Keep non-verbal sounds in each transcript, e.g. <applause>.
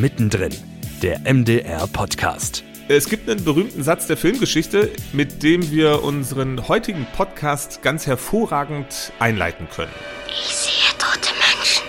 Mittendrin, der MDR-Podcast. Es gibt einen berühmten Satz der Filmgeschichte, mit dem wir unseren heutigen Podcast ganz hervorragend einleiten können. Ich sehe tote Menschen.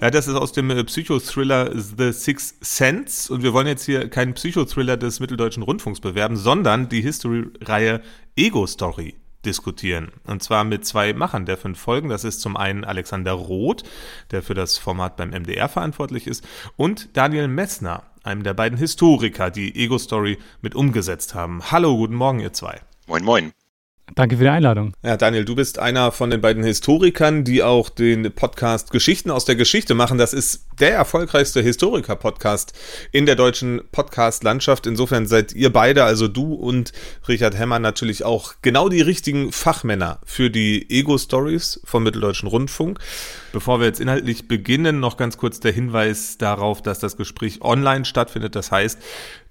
Ja, das ist aus dem äh, Psychothriller The Sixth Sense und wir wollen jetzt hier keinen Psychothriller des Mitteldeutschen Rundfunks bewerben, sondern die History-Reihe Ego Story diskutieren. Und zwar mit zwei Machern der fünf Folgen. Das ist zum einen Alexander Roth, der für das Format beim MDR verantwortlich ist, und Daniel Messner, einem der beiden Historiker, die Ego-Story mit umgesetzt haben. Hallo, guten Morgen, ihr zwei. Moin, moin. Danke für die Einladung. Ja, Daniel, du bist einer von den beiden Historikern, die auch den Podcast Geschichten aus der Geschichte machen. Das ist der erfolgreichste Historiker-Podcast in der deutschen Podcast-Landschaft. Insofern seid ihr beide, also du und Richard Hemmer, natürlich auch genau die richtigen Fachmänner für die Ego-Stories vom Mitteldeutschen Rundfunk. Bevor wir jetzt inhaltlich beginnen, noch ganz kurz der Hinweis darauf, dass das Gespräch online stattfindet. Das heißt,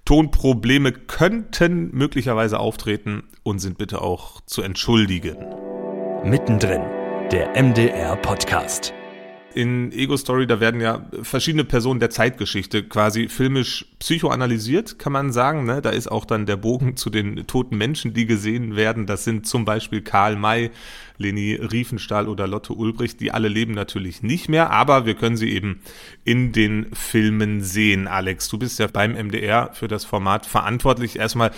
Tonprobleme könnten möglicherweise auftreten und sind bitte auch zu entschuldigen. Mittendrin, der MDR-Podcast in Ego Story, da werden ja verschiedene Personen der Zeitgeschichte quasi filmisch psychoanalysiert, kann man sagen. Ne? Da ist auch dann der Bogen zu den toten Menschen, die gesehen werden. Das sind zum Beispiel Karl May, Leni Riefenstahl oder Lotte Ulbricht. Die alle leben natürlich nicht mehr, aber wir können sie eben in den Filmen sehen. Alex, du bist ja beim MDR für das Format verantwortlich. Erstmal,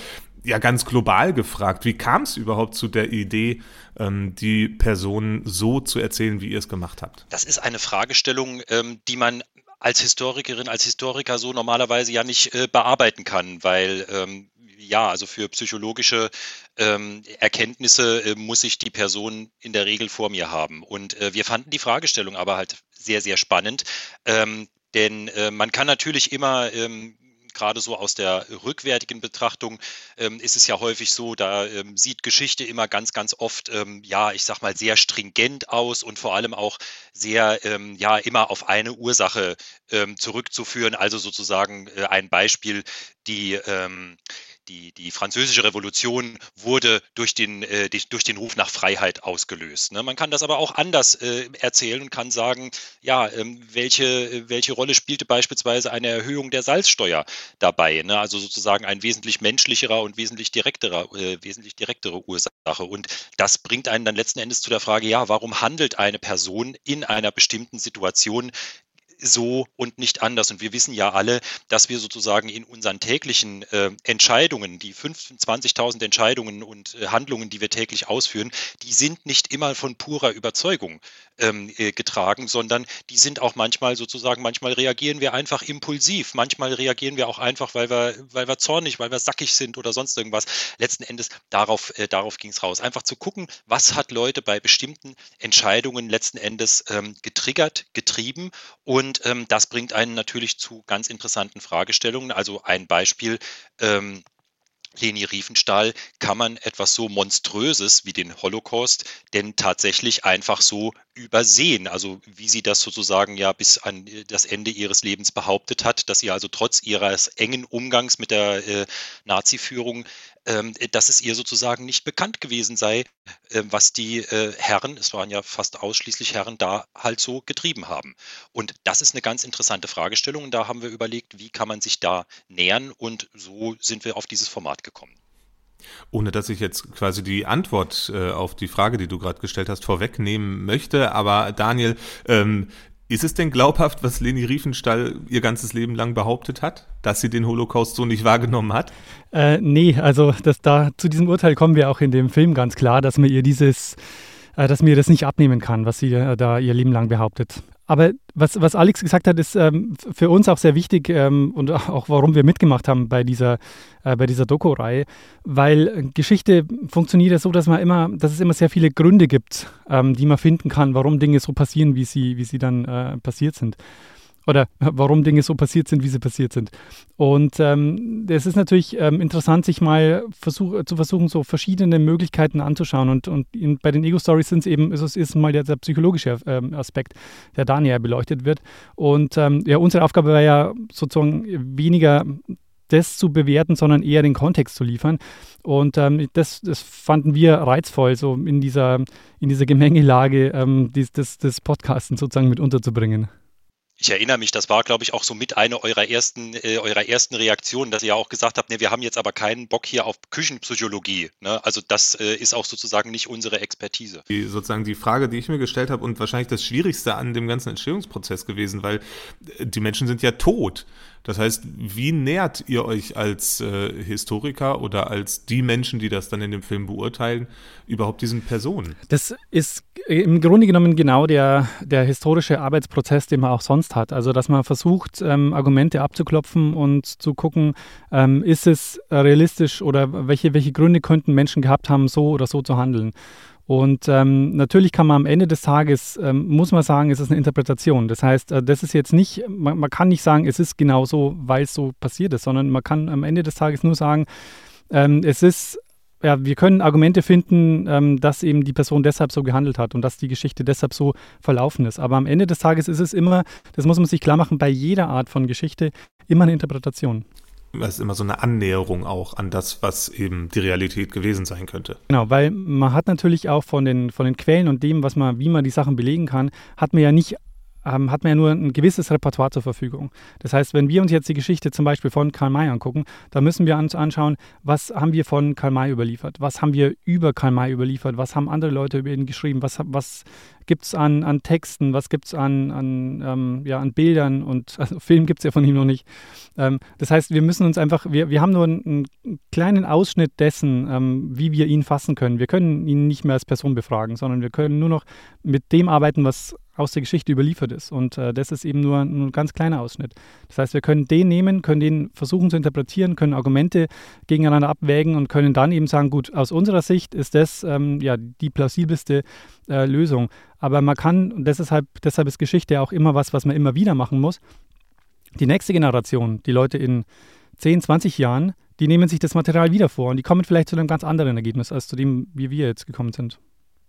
ja ganz global gefragt, wie kam es überhaupt zu der Idee, ähm, die Person so zu erzählen, wie ihr es gemacht habt? Das ist eine Fragestellung, ähm, die man als Historikerin, als Historiker so normalerweise ja nicht äh, bearbeiten kann, weil ähm, ja, also für psychologische ähm, Erkenntnisse äh, muss ich die Person in der Regel vor mir haben. Und äh, wir fanden die Fragestellung aber halt sehr, sehr spannend. Ähm, denn äh, man kann natürlich immer ähm, gerade so aus der rückwärtigen Betrachtung ähm, ist es ja häufig so, da ähm, sieht Geschichte immer ganz, ganz oft, ähm, ja, ich sag mal, sehr stringent aus und vor allem auch sehr, ähm, ja, immer auf eine Ursache ähm, zurückzuführen. Also sozusagen äh, ein Beispiel, die, ähm, die, die französische Revolution wurde durch den, äh, durch den Ruf nach Freiheit ausgelöst. Ne? Man kann das aber auch anders äh, erzählen und kann sagen, ja, ähm, welche, welche Rolle spielte beispielsweise eine Erhöhung der Salzsteuer dabei? Ne? Also sozusagen ein wesentlich menschlicherer und wesentlich direkterer, äh, wesentlich direktere Ursache. Und das bringt einen dann letzten Endes zu der Frage, ja, warum handelt eine Person in einer bestimmten Situation so und nicht anders. Und wir wissen ja alle, dass wir sozusagen in unseren täglichen äh, Entscheidungen, die 25.000 Entscheidungen und äh, Handlungen, die wir täglich ausführen, die sind nicht immer von purer Überzeugung ähm, äh, getragen, sondern die sind auch manchmal sozusagen, manchmal reagieren wir einfach impulsiv, manchmal reagieren wir auch einfach, weil wir, weil wir zornig, weil wir sackig sind oder sonst irgendwas. Letzten Endes darauf, äh, darauf ging es raus. Einfach zu gucken, was hat Leute bei bestimmten Entscheidungen letzten Endes ähm, getriggert, getrieben und ähm, das bringt einen natürlich zu ganz interessanten Fragestellungen. Also ein Beispiel. Ähm, Leni Riefenstahl kann man etwas so Monströses wie den Holocaust denn tatsächlich einfach so übersehen. Also wie sie das sozusagen ja bis an das Ende ihres Lebens behauptet hat, dass sie also trotz ihres engen Umgangs mit der äh, Nazi-Führung ähm, dass es ihr sozusagen nicht bekannt gewesen sei, äh, was die äh, Herren, es waren ja fast ausschließlich Herren, da halt so getrieben haben. Und das ist eine ganz interessante Fragestellung. Und da haben wir überlegt, wie kann man sich da nähern? Und so sind wir auf dieses Format gekommen. Ohne dass ich jetzt quasi die Antwort äh, auf die Frage, die du gerade gestellt hast, vorwegnehmen möchte. Aber Daniel, ähm, ist es denn glaubhaft, was Leni Riefenstahl ihr ganzes Leben lang behauptet hat, dass sie den Holocaust so nicht wahrgenommen hat? Äh, nee, also das, da, zu diesem Urteil kommen wir auch in dem Film ganz klar, dass man ihr dieses, äh, dass mir das nicht abnehmen kann, was sie äh, da ihr Leben lang behauptet. Aber was, was Alex gesagt hat, ist ähm, für uns auch sehr wichtig ähm, und <laughs> auch warum wir mitgemacht haben bei dieser, äh, dieser Doku-Reihe, weil Geschichte funktioniert ja so, dass man immer, dass es immer sehr viele Gründe gibt, ähm, die man finden kann, warum Dinge so passieren, wie sie, wie sie dann äh, passiert sind oder <laughs> warum Dinge so passiert sind, wie sie passiert sind. Und ähm, es ist natürlich ähm, interessant, sich mal versuch, zu versuchen, so verschiedene Möglichkeiten anzuschauen. Und, und in, bei den Ego-Stories sind es eben, ist es ist mal der, der psychologische ähm, Aspekt, der da näher beleuchtet wird. Und ähm, ja, unsere Aufgabe war ja sozusagen weniger das zu bewerten, sondern eher den Kontext zu liefern. Und ähm, das, das, fanden wir reizvoll, so in dieser, in dieser Gemengelage ähm, des, des, des Podcasten sozusagen mit unterzubringen. Ich erinnere mich, das war, glaube ich, auch so mit einer eurer ersten, äh, eurer ersten Reaktionen, dass ihr ja auch gesagt habt, ne, wir haben jetzt aber keinen Bock hier auf Küchenpsychologie. Ne? Also das äh, ist auch sozusagen nicht unsere Expertise. Die, sozusagen die Frage, die ich mir gestellt habe und wahrscheinlich das Schwierigste an dem ganzen Entstehungsprozess gewesen, weil äh, die Menschen sind ja tot. Das heißt, wie nähert ihr euch als äh, Historiker oder als die Menschen, die das dann in dem Film beurteilen, überhaupt diesen Personen? Das ist im Grunde genommen genau der, der historische Arbeitsprozess, den man auch sonst hat. Also, dass man versucht, ähm, Argumente abzuklopfen und zu gucken, ähm, ist es realistisch oder welche, welche Gründe könnten Menschen gehabt haben, so oder so zu handeln. Und ähm, natürlich kann man am Ende des Tages, ähm, muss man sagen, es ist eine Interpretation. Das heißt, äh, das ist jetzt nicht, man, man, kann nicht sagen, es ist genau so, weil es so passiert ist, sondern man kann am Ende des Tages nur sagen, ähm, es ist, ja, wir können Argumente finden, ähm, dass eben die Person deshalb so gehandelt hat und dass die Geschichte deshalb so verlaufen ist. Aber am Ende des Tages ist es immer, das muss man sich klar machen, bei jeder Art von Geschichte immer eine Interpretation es ist immer so eine Annäherung auch an das, was eben die Realität gewesen sein könnte. Genau, weil man hat natürlich auch von den, von den Quellen und dem, was man, wie man die Sachen belegen kann, hat man ja nicht ähm, hat man ja nur ein gewisses Repertoire zur Verfügung. Das heißt, wenn wir uns jetzt die Geschichte zum Beispiel von Karl May angucken, dann müssen wir uns anschauen, was haben wir von Karl May überliefert, was haben wir über Karl May überliefert, was haben andere Leute über ihn geschrieben, was, was gibt es an, an Texten, was gibt es an, an, ähm, ja, an Bildern und <laughs> also Film gibt es ja von ihm noch nicht. Ähm, das heißt, wir müssen uns einfach, wir, wir haben nur einen, einen kleinen Ausschnitt dessen, ähm, wie wir ihn fassen können. Wir können ihn nicht mehr als Person befragen, sondern wir können nur noch mit dem arbeiten, was aus der Geschichte überliefert ist. Und äh, das ist eben nur ein ganz kleiner Ausschnitt. Das heißt, wir können den nehmen, können den versuchen zu interpretieren, können Argumente gegeneinander abwägen und können dann eben sagen, gut, aus unserer Sicht ist das ähm, ja die plausibelste äh, Lösung. Aber man kann, und deshalb, deshalb ist Geschichte auch immer was, was man immer wieder machen muss, die nächste Generation, die Leute in 10, 20 Jahren, die nehmen sich das Material wieder vor und die kommen vielleicht zu einem ganz anderen Ergebnis, als zu dem, wie wir jetzt gekommen sind.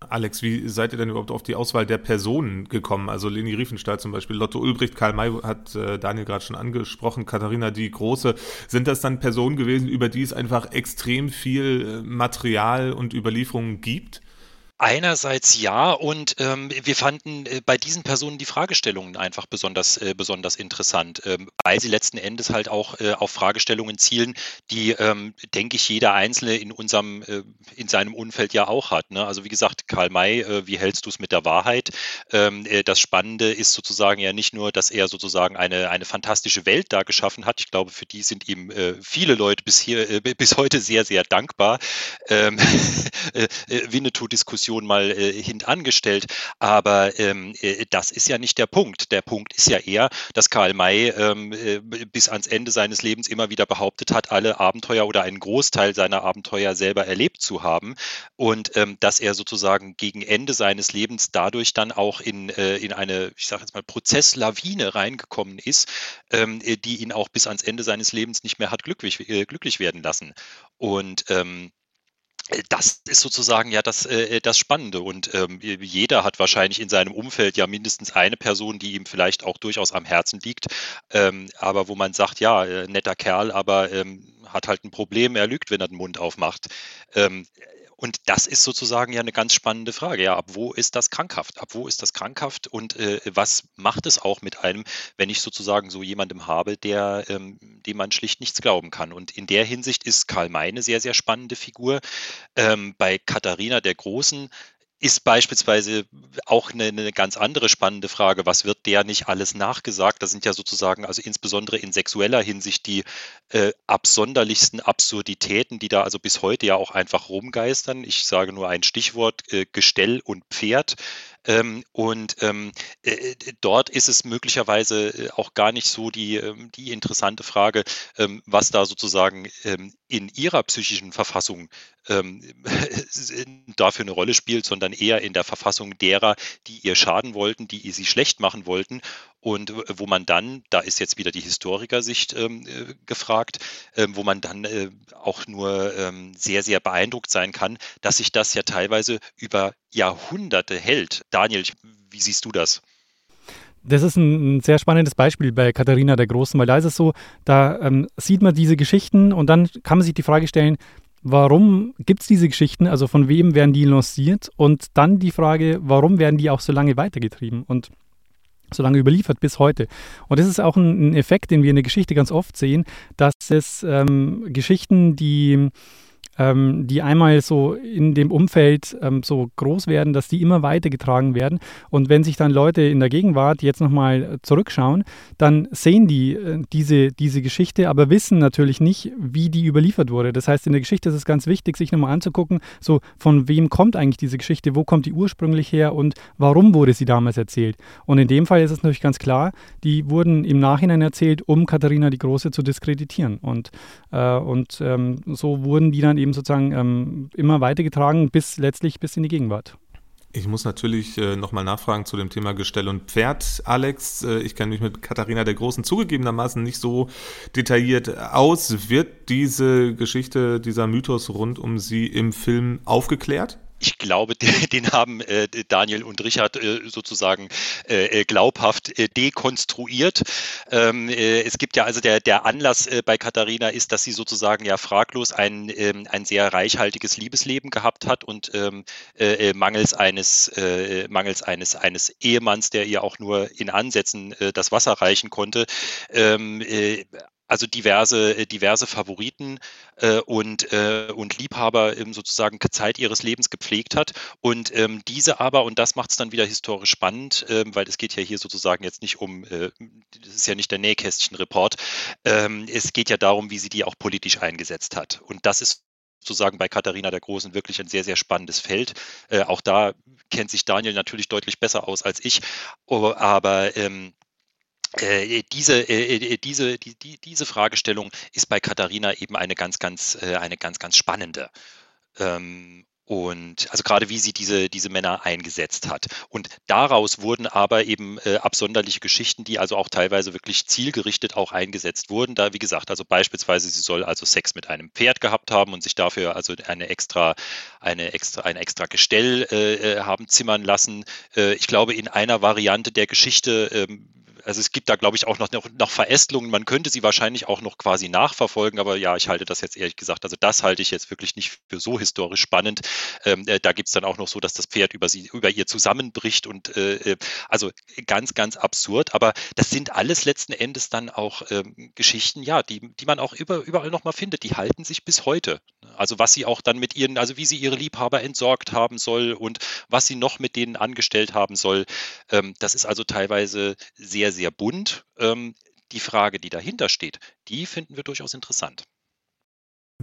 Alex, wie seid ihr denn überhaupt auf die Auswahl der Personen gekommen? Also Leni Riefenstahl zum Beispiel, Lotte Ulbricht, Karl May hat äh, Daniel gerade schon angesprochen, Katharina die Große. Sind das dann Personen gewesen, über die es einfach extrem viel äh, Material und Überlieferungen gibt? Einerseits ja, und ähm, wir fanden äh, bei diesen Personen die Fragestellungen einfach besonders, äh, besonders interessant, ähm, weil sie letzten Endes halt auch äh, auf Fragestellungen zielen, die, ähm, denke ich, jeder Einzelne in unserem, äh, in seinem Umfeld ja auch hat. Ne? Also wie gesagt, Karl May, äh, wie hältst du es mit der Wahrheit? Ähm, äh, das Spannende ist sozusagen ja nicht nur, dass er sozusagen eine, eine fantastische Welt da geschaffen hat. Ich glaube, für die sind ihm viele Leute bis hier, bis heute sehr, sehr dankbar. Ähm, <laughs> Winnetou-Diskussion Diskussion mal äh, hintangestellt. Aber ähm, äh, das ist ja nicht der Punkt. Der Punkt ist ja eher, dass Karl May ähm, äh, bis ans Ende seines Lebens immer wieder behauptet hat, alle Abenteuer oder einen Großteil seiner Abenteuer selber erlebt zu haben. Und ähm, dass er sozusagen gegen Ende seines Lebens dadurch dann auch in, äh, in eine, ich sage jetzt mal, Prozesslawine reingekommen ist, ähm, äh, die ihn auch bis ans Ende seines Lebens nicht mehr hat glücklich, äh, glücklich werden lassen. Und ähm, das ist sozusagen ja das, äh, das Spannende. Und ähm, jeder hat wahrscheinlich in seinem Umfeld ja mindestens eine Person, die ihm vielleicht auch durchaus am Herzen liegt. Ähm, aber wo man sagt, ja, äh, netter Kerl, aber ähm, hat halt ein Problem, er lügt, wenn er den Mund aufmacht. Und das ist sozusagen ja eine ganz spannende Frage. Ja, ab wo ist das krankhaft? Ab wo ist das krankhaft? Und äh, was macht es auch mit einem, wenn ich sozusagen so jemandem habe, der, ähm, dem man schlicht nichts glauben kann? Und in der Hinsicht ist Karl May eine sehr, sehr spannende Figur. Ähm, bei Katharina der Großen ist beispielsweise auch eine, eine, ganz andere spannende Frage. Was wird der nicht alles nachgesagt? Das sind ja sozusagen, also insbesondere in sexueller Hinsicht, die äh, absonderlichsten Absurditäten, die da also bis heute ja auch einfach rumgeistern. Ich sage nur ein Stichwort, äh, Gestell und Pferd. Ähm, und ähm, äh, äh, dort ist es möglicherweise äh, auch gar nicht so die, ähm, die interessante Frage, ähm, was da sozusagen ähm, in ihrer psychischen Verfassung ähm, <laughs> dafür eine Rolle spielt, sondern eher in der Verfassung derer, die ihr schaden wollten, die ihr sie schlecht machen wollten und wo man dann, da ist jetzt wieder die Historikersicht ähm, äh, gefragt, ähm, wo man dann äh, auch nur ähm, sehr, sehr beeindruckt sein kann, dass sich das ja teilweise über Jahrhunderte hält. Daniel, wie siehst du das? Das ist ein, sehr spannendes Beispiel bei Katharina der Großen, weil da ist es so, da ähm, sieht man diese Geschichten und dann kann man sich die Frage stellen, warum gibt es diese Geschichten, also von wem werden die lanciert und dann die Frage, warum werden die auch so lange weitergetrieben und so lange überliefert bis heute. Und das ist auch ein, Effekt, den wir in der Geschichte ganz oft sehen, dass es ähm, Geschichten, die ähm, die einmal so in dem Umfeld ähm, so groß werden, dass die immer weitergetragen werden. Und wenn sich dann Leute in der Gegenwart jetzt nochmal zurückschauen, dann sehen die äh, diese, diese Geschichte, aber wissen natürlich nicht, wie die überliefert wurde. Das heißt, in der Geschichte ist es ganz wichtig, sich nochmal anzugucken, so von wem kommt eigentlich diese Geschichte, wo kommt die ursprünglich her und warum wurde sie damals erzählt. Und in dem Fall ist es natürlich ganz klar, die wurden im Nachhinein erzählt, um Katharina die Große zu diskreditieren. Und, äh, und ähm, so wurden die dann eben eben sozusagen ähm, immer weitergetragen bis letztlich bis in die Gegenwart. Ich muss natürlich äh, nochmal nachfragen zu dem Thema Gestell und Pferd, Alex. Äh, ich kenne mich mit Katharina der Großen zugegebenermaßen nicht so detailliert aus. Wird diese Geschichte, dieser Mythos rund um sie im Film aufgeklärt? Ich glaube, <laughs> den haben äh, Daniel und Richard äh, sozusagen äh, glaubhaft dekonstruiert. Ähm, es gibt ja also der, der Anlass bei Katharina ist, dass sie sozusagen ja fraglos ein, ähm, ein sehr reichhaltiges Liebesleben gehabt hat und ähm, mangels eines mangels eines eines Ehemanns, der ihr auch nur in Ansätzen das Wasser reichen konnte, also diverse, äh, diverse Favoriten äh, und, äh, und Liebhaber ähm, sozusagen Zeit ihres Lebens gepflegt hat. Und ähm, diese aber, und das macht es dann wieder historisch spannend, ähm, weil es geht ja hier sozusagen jetzt nicht um, äh, das ist ja nicht der Nähkästchen-Report, ähm, es geht ja darum, wie sie die auch politisch eingesetzt hat. Und das ist sozusagen bei Katharina der Großen wirklich ein sehr, sehr spannendes Feld. Äh, auch da kennt sich Daniel natürlich deutlich besser aus als ich, aber ähm, äh, diese, äh, äh, diese, die, die, diese Fragestellung ist bei Katharina eben eine ganz, ganz, äh, eine ganz, ganz spannende. Ähm, und also gerade wie sie diese, diese Männer eingesetzt hat. Und daraus wurden aber eben äh, absonderliche Geschichten, die also auch teilweise wirklich zielgerichtet auch eingesetzt wurden. Da, wie gesagt, also beispielsweise, sie soll also Sex mit einem Pferd gehabt haben und sich dafür also eine extra, eine extra, ein extra Gestell äh, haben zimmern lassen. Äh, ich glaube, in einer Variante der Geschichte ähm, also es gibt da, glaube ich, auch noch, noch Verästelungen. Man könnte sie wahrscheinlich auch noch quasi nachverfolgen, aber ja, ich halte das jetzt ehrlich gesagt, also das halte ich jetzt wirklich nicht für so historisch spannend. Ähm, äh, da gibt es dann auch noch so, dass das Pferd über sie, über ihr zusammenbricht und äh, äh, also ganz, ganz absurd. Aber das sind alles letzten Endes dann auch ähm, Geschichten, ja, die, die man auch über, überall nochmal findet. Die halten sich bis heute. Also was sie auch dann mit ihren, also wie sie ihre Liebhaber entsorgt haben soll und was sie noch mit denen angestellt haben soll. Ähm, das ist also teilweise sehr, sehr bunt. Ähm, die Frage, die dahinter steht, die finden wir durchaus interessant.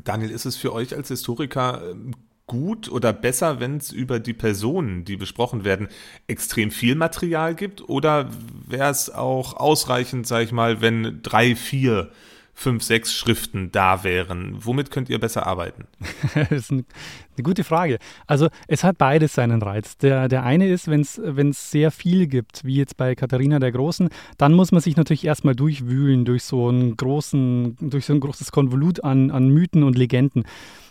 Daniel, ist es für euch als Historiker ähm, gut oder besser, wenn es über die Personen, die besprochen werden, extrem viel Material gibt? Oder wäre es auch ausreichend, sage ich mal, wenn drei, vier fünf, sechs Schriften da wären? Womit könnt ihr besser arbeiten? <laughs> das ist eine, eine, gute Frage. Also es hat beides seinen Reiz. Der, der eine ist, wenn es sehr viel gibt, wie jetzt bei Katharina der Großen, dann muss man sich natürlich erstmal durchwühlen durch so einen großen, durch so ein großes Konvolut an, an Mythen und Legenden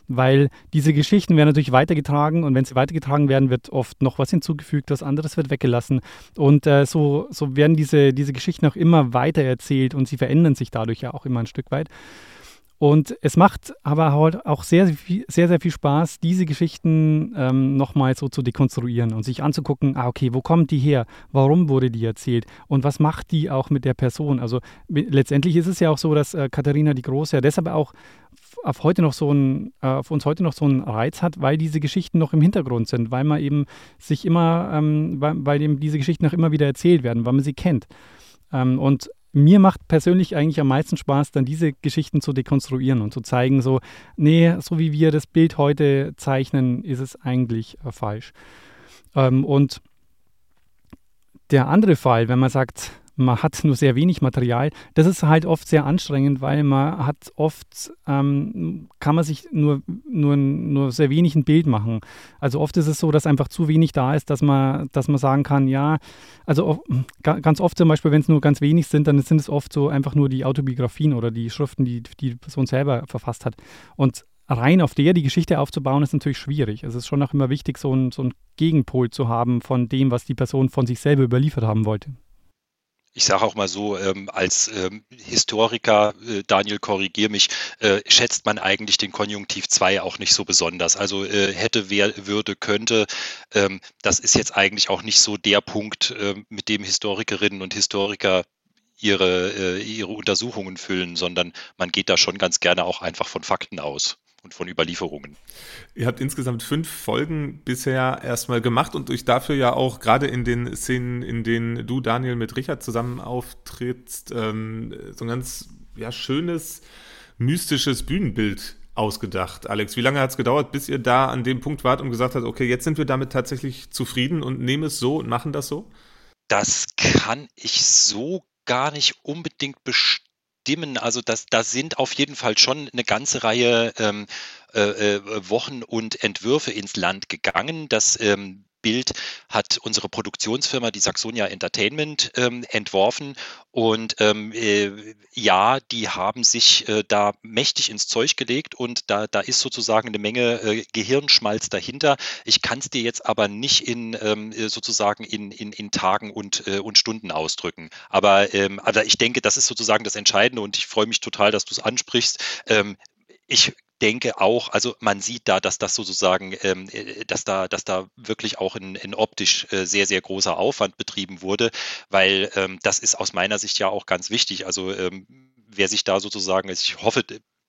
weil diese Geschichten werden natürlich weitergetragen und wenn sie weitergetragen werden, wird oft noch was hinzugefügt, was anderes wird weggelassen und äh, so, so werden diese, diese Geschichten auch immer weiter erzählt und sie verändern sich dadurch ja auch immer ein Stück weit. Und es macht aber auch sehr, sehr, sehr viel Spaß, diese Geschichten ähm, nochmal so zu dekonstruieren und sich anzugucken, ah, okay, wo kommt die her? Warum wurde die erzählt? Und was macht die auch mit der Person? Also letztendlich ist es ja auch so, dass äh, Katharina die Große ja deshalb auch auf, heute noch so ein, äh, auf uns heute noch so einen Reiz hat, weil diese Geschichten noch im Hintergrund sind, weil man eben sich immer, ähm, weil, weil, eben diese Geschichten noch immer wieder erzählt werden, weil man sie kennt. Ähm, und mir macht persönlich eigentlich am meisten Spaß, dann diese Geschichten zu dekonstruieren und zu zeigen, so, nee, so wie wir das Bild heute zeichnen, ist es eigentlich äh, falsch. Ähm, und der andere Fall, wenn man sagt, man hat nur sehr wenig Material. Das ist halt oft sehr anstrengend, weil man hat oft, ähm, kann man sich nur, nur, nur sehr wenig ein Bild machen. Also oft ist es so, dass einfach zu wenig da ist, dass man, dass man sagen kann, ja, also ganz oft zum Beispiel, wenn es nur ganz wenig sind, dann sind es oft so einfach nur die Autobiografien oder die Schriften, die die Person selber verfasst hat. Und rein auf der die Geschichte aufzubauen, ist natürlich schwierig. Es ist schon auch immer wichtig, so ein, so ein Gegenpol zu haben von dem, was die Person von sich selber überliefert haben wollte. Ich sage auch mal so, ähm, als ähm, Historiker, äh, Daniel, korrigier mich, äh, schätzt man eigentlich den Konjunktiv 2 auch nicht so besonders. Also äh, hätte, wer, würde, könnte, ähm, das ist jetzt eigentlich auch nicht so der Punkt, ähm, mit dem Historikerinnen und Historiker ihre, äh, ihre Untersuchungen füllen, sondern man geht da schon ganz gerne auch einfach von Fakten aus und von Überlieferungen. Ihr habt insgesamt fünf Folgen bisher erstmal gemacht und euch dafür ja auch gerade in den Szenen, in denen du, Daniel, mit Richard zusammen auftrittst, ähm, so ein ganz ja, schönes, mystisches Bühnenbild ausgedacht. Alex, wie lange hat es gedauert, bis ihr da an dem Punkt wart und gesagt habt, okay, jetzt sind wir damit tatsächlich zufrieden und nehmen es so und machen das so? Das kann ich so gar nicht unbedingt bestimmen stimmen. Also das, da sind auf jeden Fall schon eine ganze Reihe ähm, äh, äh, Wochen und Entwürfe ins Land gegangen. Das ähm, Bild hat unsere Produktionsfirma, die Saxonia Entertainment, ähm, entworfen. Und ähm, äh, ja, die haben sich äh, da mächtig ins Zeug gelegt und da, da ist sozusagen eine Menge äh, Gehirnschmalz dahinter. Ich kann es dir jetzt aber nicht in ähm, äh, sozusagen in, in, in Tagen und, äh, und Stunden ausdrücken. Aber, ähm, aber ich denke, das ist sozusagen das Entscheidende und ich freue mich total, dass du es ansprichst. Ähm, ich denke auch, also man sieht da, dass das sozusagen, ähm, äh, dass da, dass da wirklich auch in, in optisch äh, sehr, sehr großer Aufwand betrieben wurde, weil ähm, das ist aus meiner Sicht ja auch ganz wichtig. Also ähm, wer sich da sozusagen, ich hoffe,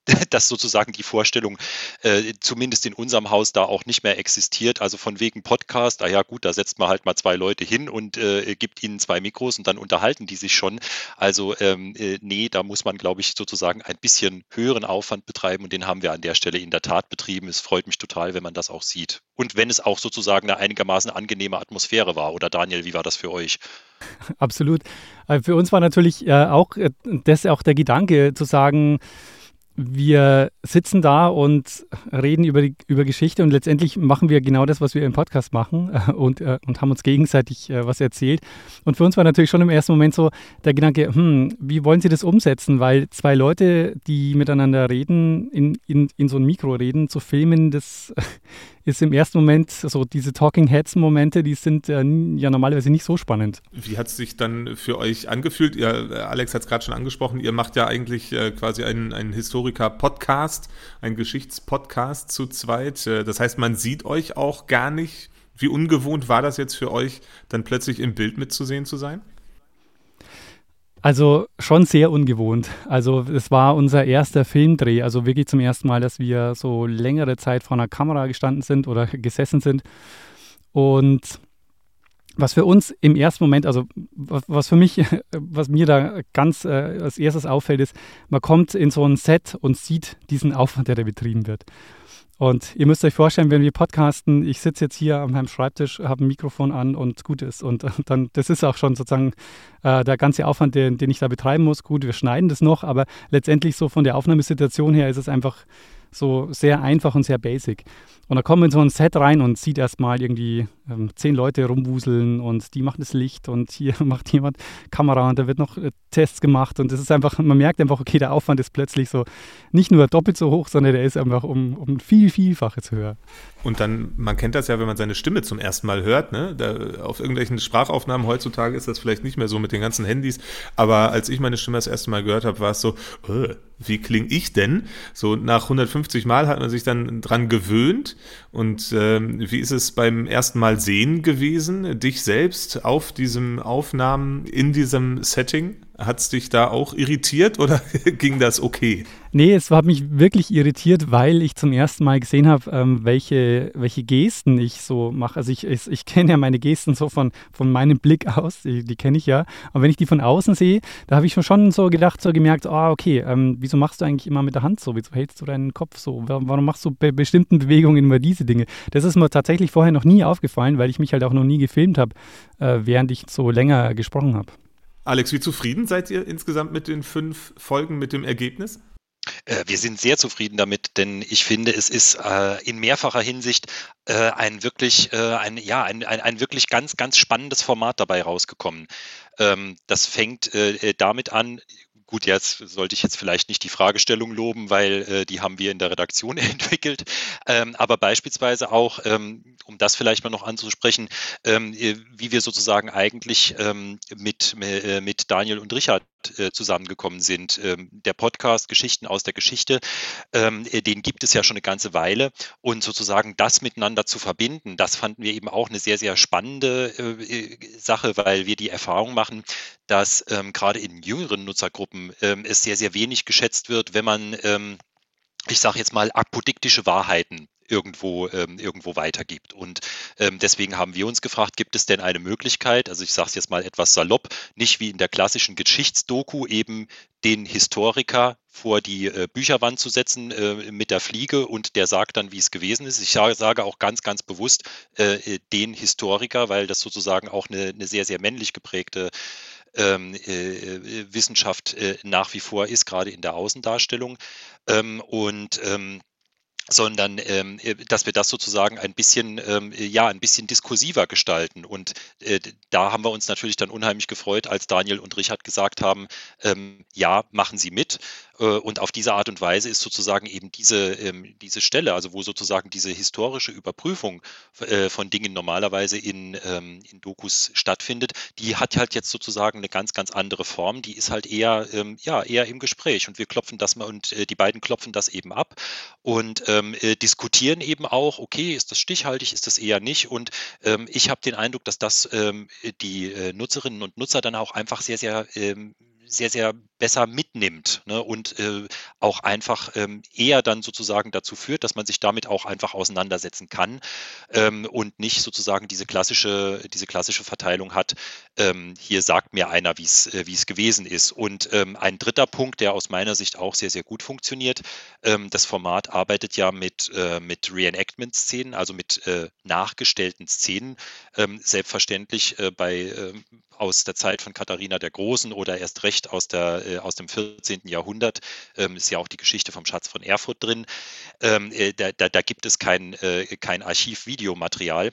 <laughs> dass sozusagen die Vorstellung äh, zumindest in unserem Haus da auch nicht mehr existiert. Also von wegen Podcast, ah ja gut, da setzt man halt mal zwei Leute hin und äh, gibt ihnen zwei Mikros und dann unterhalten die sich schon. Also ähm, äh, nee, da muss man, glaube ich, sozusagen ein bisschen höheren Aufwand betreiben und den haben wir an der Stelle in der Tat betrieben. Es freut mich total, wenn man das auch sieht. Und wenn es auch sozusagen eine einigermaßen angenehme Atmosphäre war. Oder Daniel, wie war das für euch? Absolut. Äh, für uns war natürlich äh, auch äh, das auch der Gedanke zu sagen, wir sitzen da und reden über, die, über Geschichte und letztendlich machen wir genau das, was wir im Podcast machen äh, und, äh, und haben uns gegenseitig äh, was erzählt. Und für uns war natürlich schon im ersten Moment so der Gedanke, hm, wie wollen Sie das umsetzen? Weil zwei Leute, die miteinander reden, in, in, in so ein Mikro reden, zu filmen, das ist im ersten Moment, so diese Talking Heads-Momente, die sind äh, ja normalerweise nicht so spannend. Wie hat es sich dann für euch angefühlt? Ihr, Alex hat es gerade schon angesprochen, ihr macht ja eigentlich äh, quasi einen, einen Historiker-Podcast, einen Geschichtspodcast zu zweit. Äh, das heißt, man sieht euch auch gar nicht. Wie ungewohnt war das jetzt für euch, dann plötzlich im Bild mitzusehen zu sein? Also schon sehr ungewohnt. Also es war unser erster Filmdreh, also wirklich zum ersten Mal, dass wir so längere Zeit vor einer Kamera gestanden sind oder gesessen sind. Und was für uns im ersten Moment, also was für mich, <laughs> was mir da ganz äh, als erstes auffällt, ist, man kommt in so ein Set und sieht diesen Aufwand, der da betrieben wird. Und ihr müsst euch vorstellen, wenn wir podcasten, ich sitze jetzt hier an meinem Schreibtisch, habe ein Mikrofon an und gut ist. Und dann, das ist auch schon sozusagen äh, der ganze Aufwand, den, den ich da betreiben muss. Gut, wir schneiden das noch, aber letztendlich so von der Aufnahmesituation her ist es einfach so sehr einfach und sehr basic. Und da kommt man in so ein Set rein und sieht erstmal irgendwie ähm, zehn Leute rumwuseln und die machen das Licht und hier <laughs> macht jemand Kamera und da wird noch äh, Tests gemacht und das ist einfach, man merkt einfach, okay, der Aufwand ist plötzlich so nicht nur doppelt so hoch, sondern der ist einfach um, um viel, vielfaches höher. Und dann, man kennt das ja, wenn man seine Stimme zum ersten Mal hört, ne? Da, auf irgendwelchen Sprachaufnahmen heutzutage ist das vielleicht nicht mehr so mit den ganzen Handys, aber als ich meine Stimme das erste Mal gehört habe, war es so, äh, wie klinge ich denn? So nach 150 Mal hat man sich dann dran gewöhnt und ähm, wie ist es beim ersten Mal sehen gewesen, dich selbst auf diesem Aufnahmen in diesem Setting? Hat es dich da auch irritiert oder <laughs> ging das okay? Nee, es hat mich wirklich irritiert, weil ich zum ersten Mal gesehen habe, ähm, welche, welche Gesten ich so mache. Also ich, ich, ich <laughs> kenne ja meine Gesten so von, von meinem Blick aus, die, die kenne ich ja. Und wenn ich die von außen sehe, da habe ich schon so gedacht, so gemerkt, oh, okay, ähm, wieso machst du eigentlich immer mit der Hand so? Wieso hältst du deinen Kopf so? Warum machst du bei bestimmten Bewegungen immer diese Dinge? Das ist mir tatsächlich vorher noch nie aufgefallen, weil ich mich halt auch noch nie gefilmt habe, äh, während ich so länger gesprochen habe. Alex, wie zufrieden seid ihr insgesamt mit den fünf Folgen, mit dem Ergebnis? Äh, wir sind sehr zufrieden damit, denn ich finde, es ist äh, in mehrfacher Hinsicht äh, ein wirklich, äh, ein, ja, ein, ein, ein, wirklich ganz, ganz spannendes Format dabei rausgekommen. Ähm, das fängt äh, damit an, gut, jetzt sollte ich jetzt vielleicht nicht die Fragestellung loben, weil äh, die haben wir in der Redaktion <laughs> entwickelt. Ähm, aber beispielsweise auch, ähm, um das vielleicht mal noch anzusprechen, ähm, äh, wie wir sozusagen eigentlich ähm, mit, äh, mit Daniel und Richard äh, zusammengekommen sind. Ähm, der Podcast Geschichten aus der Geschichte, ähm, äh, den gibt es ja schon eine ganze Weile. Und sozusagen das miteinander zu verbinden, das fanden wir eben auch eine sehr, sehr spannende äh, Sache, weil wir die Erfahrung machen, dass gerade in jüngeren Nutzergruppen ähm, es sehr, sehr wenig geschätzt wird, wenn man ähm, ich sage jetzt mal, apodiktische Wahrheiten irgendwo, ähm, irgendwo weitergibt. Und ähm, deswegen haben wir uns gefragt, gibt es denn eine Möglichkeit, also ich sage es jetzt mal etwas salopp, nicht wie in der klassischen Geschichtsdoku eben den Historiker vor die äh, Bücherwand zu setzen äh, mit der Fliege und der sagt dann, wie es gewesen ist. Ich sage, sage auch ganz, ganz bewusst äh, äh den Historiker, weil das sozusagen auch eine, eine sehr, sehr männlich geprägte ähm, äh, Wissenschaft äh, nach wie vor ist, gerade in der Außendarstellung. Ähm, und ähm, sondern ähm, äh, dass wir das sozusagen ein bisschen, ähm, ja, ein bisschen diskursiver gestalten. Und äh, da haben wir uns natürlich dann unheimlich gefreut, als Daniel und Richard gesagt haben, ähm, ja, machen Sie mit. Äh, und auf diese Art und Weise ist sozusagen eben diese, ähm, diese Stelle, also wo sozusagen diese historische Überprüfung äh, von Dingen normalerweise in, ähm, in Dokus stattfindet, die hat halt jetzt sozusagen eine ganz, ganz andere Form. Die ist halt eher, ähm, ja, eher im Gespräch und wir klopfen das mal und äh, die beiden klopfen das eben ab und diskutieren eben auch, okay, ist das stichhaltig, ist das eher nicht und ich habe den Eindruck, dass das die Nutzerinnen und Nutzer dann auch einfach sehr, sehr sehr, sehr besser mitnimmt ne, und äh, auch einfach ähm, eher dann sozusagen dazu führt, dass man sich damit auch einfach auseinandersetzen kann ähm, und nicht sozusagen diese klassische, diese klassische Verteilung hat, ähm, hier sagt mir einer, wie es äh, es gewesen ist. Und ähm, ein dritter Punkt, der aus meiner Sicht auch sehr, sehr gut funktioniert, ähm, das Format arbeitet ja mit, äh, mit Reenactment-Szenen, also mit äh, nachgestellten Szenen, ähm, selbstverständlich äh, bei aus der Zeit von Katharina der Großen oder erst recht aus, der, äh, aus dem 14. Jahrhundert. Ähm, ist ja auch die Geschichte vom Schatz von Erfurt drin. Ähm, äh, da, da, da, gibt es kein, äh, kein Archiv-Videomaterial.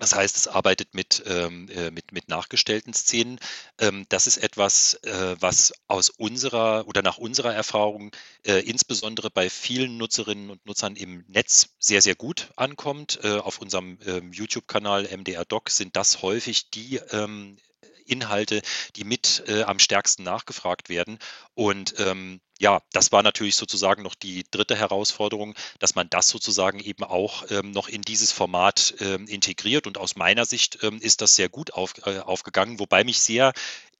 Das heißt, es arbeitet mit, ähm, äh, mit, mit nachgestellten Szenen. Ähm, das ist etwas, äh, was aus unserer oder nach unserer Erfahrung äh, insbesondere bei vielen Nutzerinnen und Nutzern im Netz sehr, sehr gut ankommt. Äh, auf unserem ähm, YouTube-Kanal MDR Doc sind das häufig die ähm, Inhalte, die mit äh, am stärksten nachgefragt werden. Und ähm, ja, das war natürlich sozusagen noch die dritte Herausforderung, dass man das sozusagen eben auch ähm, noch in dieses Format ähm, integriert. Und aus meiner Sicht ähm, ist das sehr gut auf, äh, aufgegangen, wobei mich sehr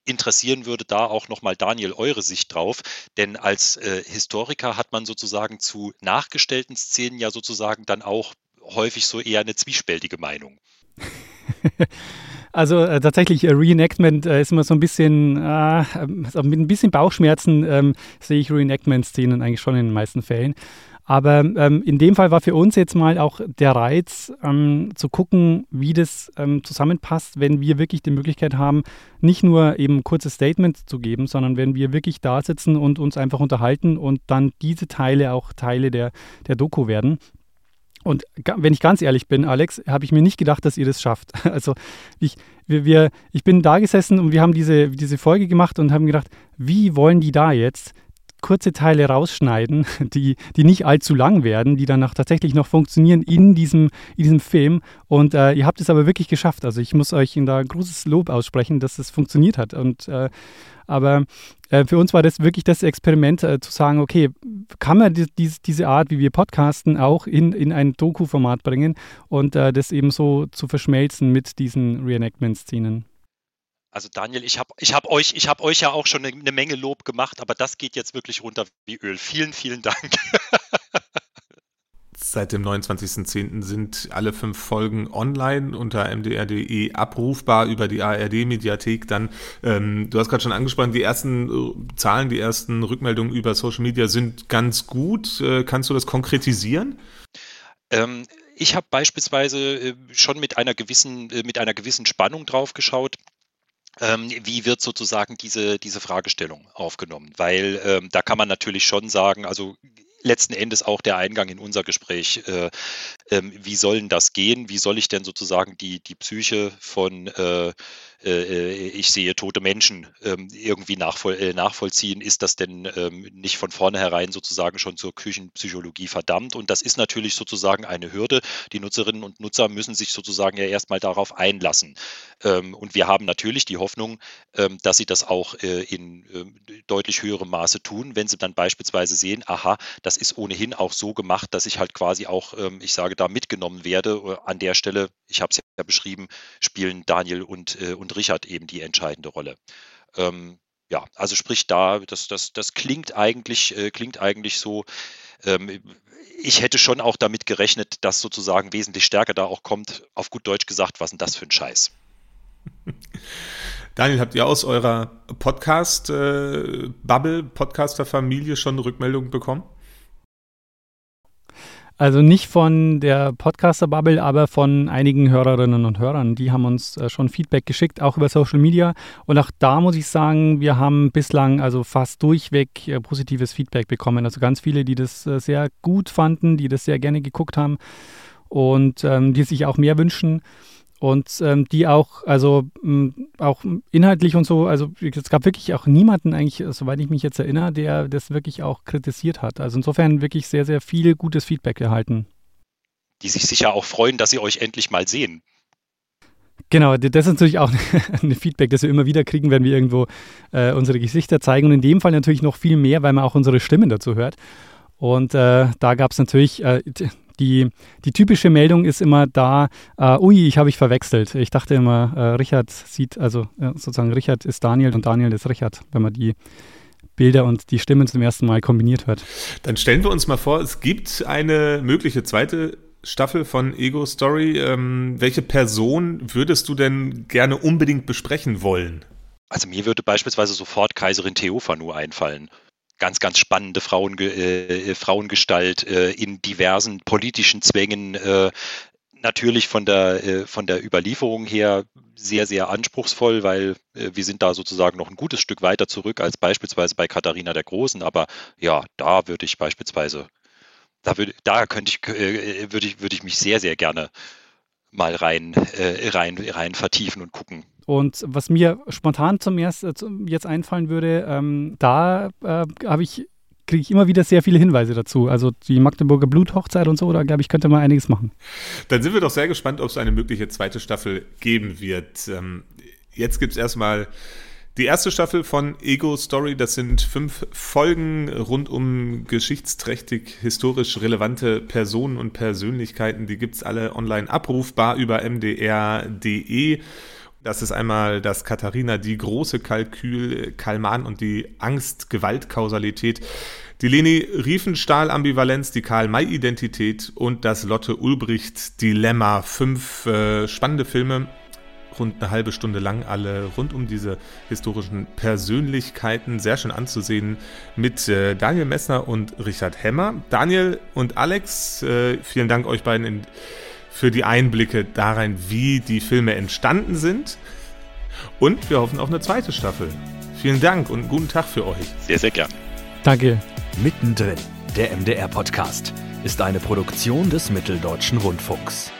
interessieren würde da auch nochmal Daniel eure Sicht drauf, denn als äh, Historiker hat man sozusagen zu nachgestellten Szenen ja sozusagen dann auch häufig so eher eine zwiespältige Meinung. <laughs> Also äh, tatsächlich, äh, Reenactment äh, ist immer so ein bisschen, also mit ein bisschen Bauchschmerzen ähm, sehe ich Reenactment-Szenen eigentlich schon in den meisten Fällen. Aber ähm, in dem Fall war für uns jetzt mal auch der Reiz, ähm, zu gucken, wie das ähm, zusammenpasst, wenn wir wirklich die Möglichkeit haben, nicht nur eben kurze Statements zu geben, sondern wenn wir wirklich da sitzen und uns einfach unterhalten und dann diese Teile auch Teile der, der Doku werden. Und wenn ich ganz ehrlich bin, Alex, habe ich mir nicht gedacht, dass ihr das schafft. <laughs> Also ich, wir, wir, ich bin da gesessen und wir haben diese, diese Folge gemacht und haben gedacht, wie wollen die da jetzt kurze Teile rausschneiden, <laughs> die, die nicht allzu lang werden, die dann auch tatsächlich noch funktionieren in diesem, in diesem Film. Und äh, ihr habt es aber wirklich geschafft. Also ich muss euch da großes Lob aussprechen, dass es funktioniert hat. Und äh, aber äh, für uns war das wirklich das Experiment, äh, zu sagen, okay, kann man die, die, diese Art, wie wir podcasten, auch in, in ein Doku-Format bringen und äh, das eben so zu verschmelzen mit diesen Reenactment-Szenen. Also Daniel, ich habe ich hab euch, hab euch ja auch schon eine, eine Menge Lob gemacht, aber das geht jetzt wirklich runter wie Öl. Vielen, vielen Dank. <laughs> Seit dem 29.10. sind alle fünf Folgen online unter mdr.de abrufbar über die ARD-Mediathek. Dann, ähm, du hast gerade schon angesprochen, die ersten äh, Zahlen, die ersten Rückmeldungen über Social Media sind ganz gut. Äh, kannst du das konkretisieren? Ähm, ich habe beispielsweise äh, schon mit einer gewissen, äh, mit einer gewissen Spannung drauf geschaut. Ähm, wie wird sozusagen diese, diese Fragestellung aufgenommen? Weil ähm, da kann man natürlich schon sagen, also letzten Endes auch der Eingang in unser Gespräch. Äh, äh, wie soll denn das gehen? Wie soll ich denn sozusagen die, die Psyche von, äh, ich sehe tote Menschen ähm, irgendwie nachvoll, äh, nachvollziehen. Ist das denn ähm, nicht von vornherein sozusagen schon zur Küchenpsychologie verdammt? Und das ist natürlich sozusagen eine Hürde. Die Nutzerinnen und Nutzer müssen sich sozusagen ja erstmal darauf einlassen. Ähm, und wir haben natürlich die Hoffnung, dass sie das auch äh, in deutlich höherem Maße tun, wenn sie dann beispielsweise sehen, aha, das ist ohnehin auch so gemacht, dass ich halt quasi auch, ich sage, da mitgenommen werde. Äh, an der Stelle, ich habe es ja beschrieben, spielen Daniel und, äh, und Richard eben die entscheidende Rolle. Ähm, ja, also sprich da, das, das, das klingt eigentlich, äh, klingt eigentlich so. Ähm, ich hätte schon auch damit gerechnet, dass sozusagen wesentlich stärker da auch kommt, auf gut Deutsch gesagt, was denn das für ein Scheiß? <laughs> Daniel, habt ihr aus eurer Podcast-Bubble, äh, Podcaster-Familie schon Rückmeldungen bekommen? Also nicht von der Podcaster-Bubble, aber von einigen Hörerinnen und Hörern. Die haben uns äh, schon Feedback geschickt, auch über Social Media. Und auch da muss ich sagen, wir haben bislang also fast durchweg äh, positives Feedback bekommen. Also ganz viele, die das äh, sehr gut fanden, die das sehr gerne geguckt haben und ähm, die sich auch mehr wünschen und ähm, die auch, also mh, auch inhaltlich und so, also es gab wirklich auch niemanden eigentlich, soweit ich mich jetzt erinnere, der das wirklich auch kritisiert hat. Also insofern wirklich sehr, sehr viel gutes Feedback erhalten. Die sich sicher auch freuen, dass sie euch endlich mal sehen. Genau, das ist natürlich auch <laughs> ein Feedback, das wir immer wieder kriegen, wenn wir irgendwo äh, unsere Gesichter zeigen. Und in dem Fall natürlich noch viel mehr, weil man auch unsere Stimmen dazu hört. Und äh, da gab es natürlich, äh, die, die typische Meldung ist immer da, äh, ui, ich habe ich verwechselt. Ich dachte immer, äh, Richard sieht, also äh, sozusagen Richard ist Daniel und Daniel ist Richard, wenn man die Bilder und die Stimmen zum ersten Mal kombiniert hört. Dann stellen wir uns mal vor, es gibt eine mögliche zweite Staffel von Ego Story. Ähm, welche Person würdest du denn gerne unbedingt besprechen wollen? Also mir würde beispielsweise sofort Kaiserin Theophanu einfallen ganz, ganz spannende Frauen, äh, Frauengestalt äh, in diversen politischen Zwängen. Äh, natürlich von der, äh, von der Überlieferung her sehr, sehr anspruchsvoll, weil äh, wir sind da sozusagen noch ein gutes Stück weiter zurück als beispielsweise bei Katharina der Großen. Aber ja, da würde ich beispielsweise, da würde, da könnte ich, äh, würde ich, würde ich mich sehr, sehr gerne mal rein, rein, rein vertiefen und gucken, und was mir spontan zum ersten äh, jetzt einfallen würde, ähm, da äh, habe ich kriege ich immer wieder sehr viele Hinweise dazu. Also die Magdeburger Bluthochzeit und so, da glaube ich, könnte man einiges machen. Dann sind wir doch sehr gespannt, ob es eine mögliche zweite Staffel geben wird. Ähm, jetzt gibt es erstmal die erste Staffel von Ego Story. Das sind fünf Folgen rund um geschichtsträchtig, historisch relevante Personen und Persönlichkeiten. Die gibt es alle online abrufbar über mdr.de. Das ist einmal das Katharina, die große Kalkül, Kalman und die Angst-Gewalt-Kausalität, die Leni Riefenstahl-Ambivalenz, die Karl-May-Identität und das Lotte-Ulbricht-Dilemma. Fünf äh, spannende Filme, rund eine halbe Stunde lang, alle rund um diese historischen Persönlichkeiten. Sehr schön anzusehen mit äh, Daniel Messner und Richard Hemmer. Daniel und Alex, äh, vielen Dank euch beiden in für die Einblicke darein, wie die Filme entstanden sind. Und wir hoffen auf eine zweite Staffel. Vielen Dank und guten Tag für euch. Sehr, sehr gern. Danke. Mittendrin, der MDR-Podcast, ist eine Produktion des Mitteldeutschen Rundfunks.